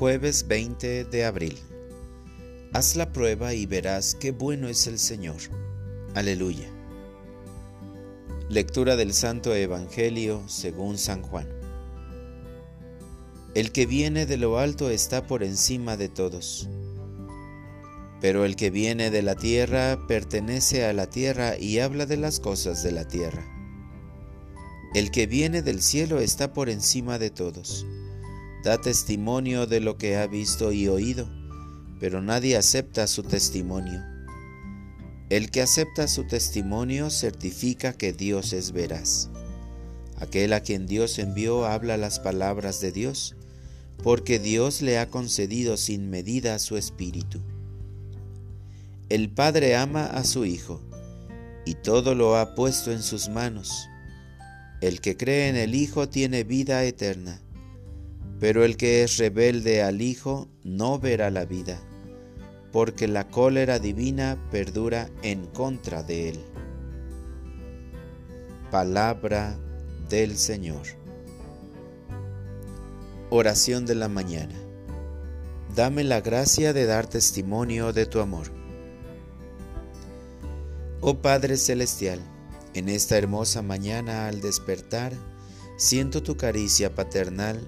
Jueves 20 de abril. Haz la prueba y verás qué bueno es el Señor. Aleluya. Lectura del Santo Evangelio según San Juan. El que viene de lo alto está por encima de todos, pero el que viene de la tierra pertenece a la tierra y habla de las cosas de la tierra. El que viene del cielo está por encima de todos da testimonio de lo que ha visto y oído, pero nadie acepta su testimonio. El que acepta su testimonio certifica que Dios es veraz. Aquel a quien Dios envió habla las palabras de Dios, porque Dios le ha concedido sin medida su espíritu. El Padre ama a su Hijo, y todo lo ha puesto en sus manos. El que cree en el Hijo tiene vida eterna pero el que es rebelde al Hijo no verá la vida, porque la cólera divina perdura en contra de él. Palabra del Señor. Oración de la mañana. Dame la gracia de dar testimonio de tu amor. Oh Padre Celestial, en esta hermosa mañana al despertar, siento tu caricia paternal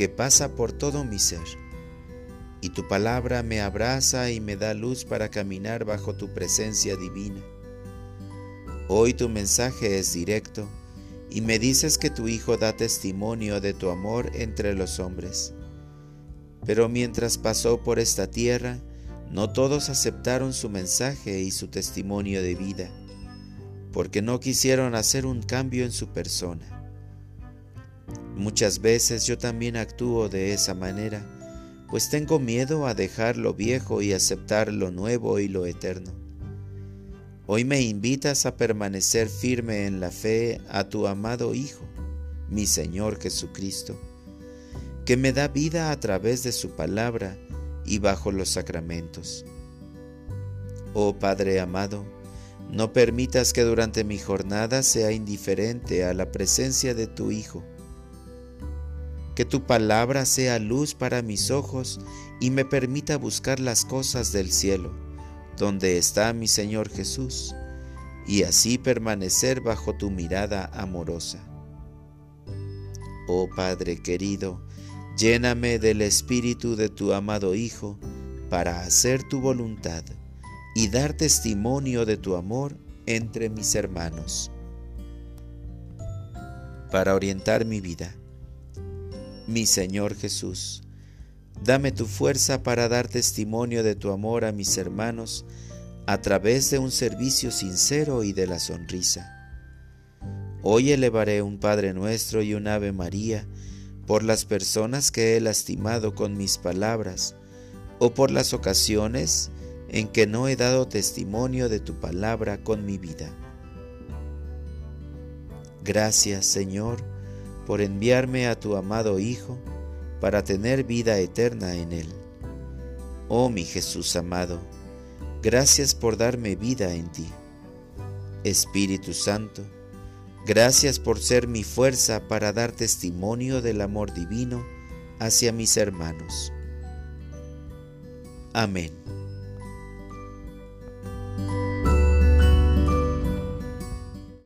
que pasa por todo mi ser. Y tu palabra me abraza y me da luz para caminar bajo tu presencia divina. Hoy tu mensaje es directo y me dices que tu Hijo da testimonio de tu amor entre los hombres. Pero mientras pasó por esta tierra, no todos aceptaron su mensaje y su testimonio de vida, porque no quisieron hacer un cambio en su persona. Muchas veces yo también actúo de esa manera, pues tengo miedo a dejar lo viejo y aceptar lo nuevo y lo eterno. Hoy me invitas a permanecer firme en la fe a tu amado Hijo, mi Señor Jesucristo, que me da vida a través de su palabra y bajo los sacramentos. Oh Padre amado, no permitas que durante mi jornada sea indiferente a la presencia de tu Hijo, que tu palabra sea luz para mis ojos y me permita buscar las cosas del cielo, donde está mi Señor Jesús, y así permanecer bajo tu mirada amorosa. Oh Padre querido, lléname del Espíritu de tu amado Hijo para hacer tu voluntad y dar testimonio de tu amor entre mis hermanos. Para orientar mi vida, mi Señor Jesús. Dame tu fuerza para dar testimonio de tu amor a mis hermanos a través de un servicio sincero y de la sonrisa. Hoy elevaré un Padre nuestro y un Ave María por las personas que he lastimado con mis palabras o por las ocasiones en que no he dado testimonio de tu palabra con mi vida. Gracias, Señor, por enviarme a tu amado Hijo para tener vida eterna en Él. Oh mi Jesús amado, gracias por darme vida en ti. Espíritu Santo, gracias por ser mi fuerza para dar testimonio del amor divino hacia mis hermanos. Amén.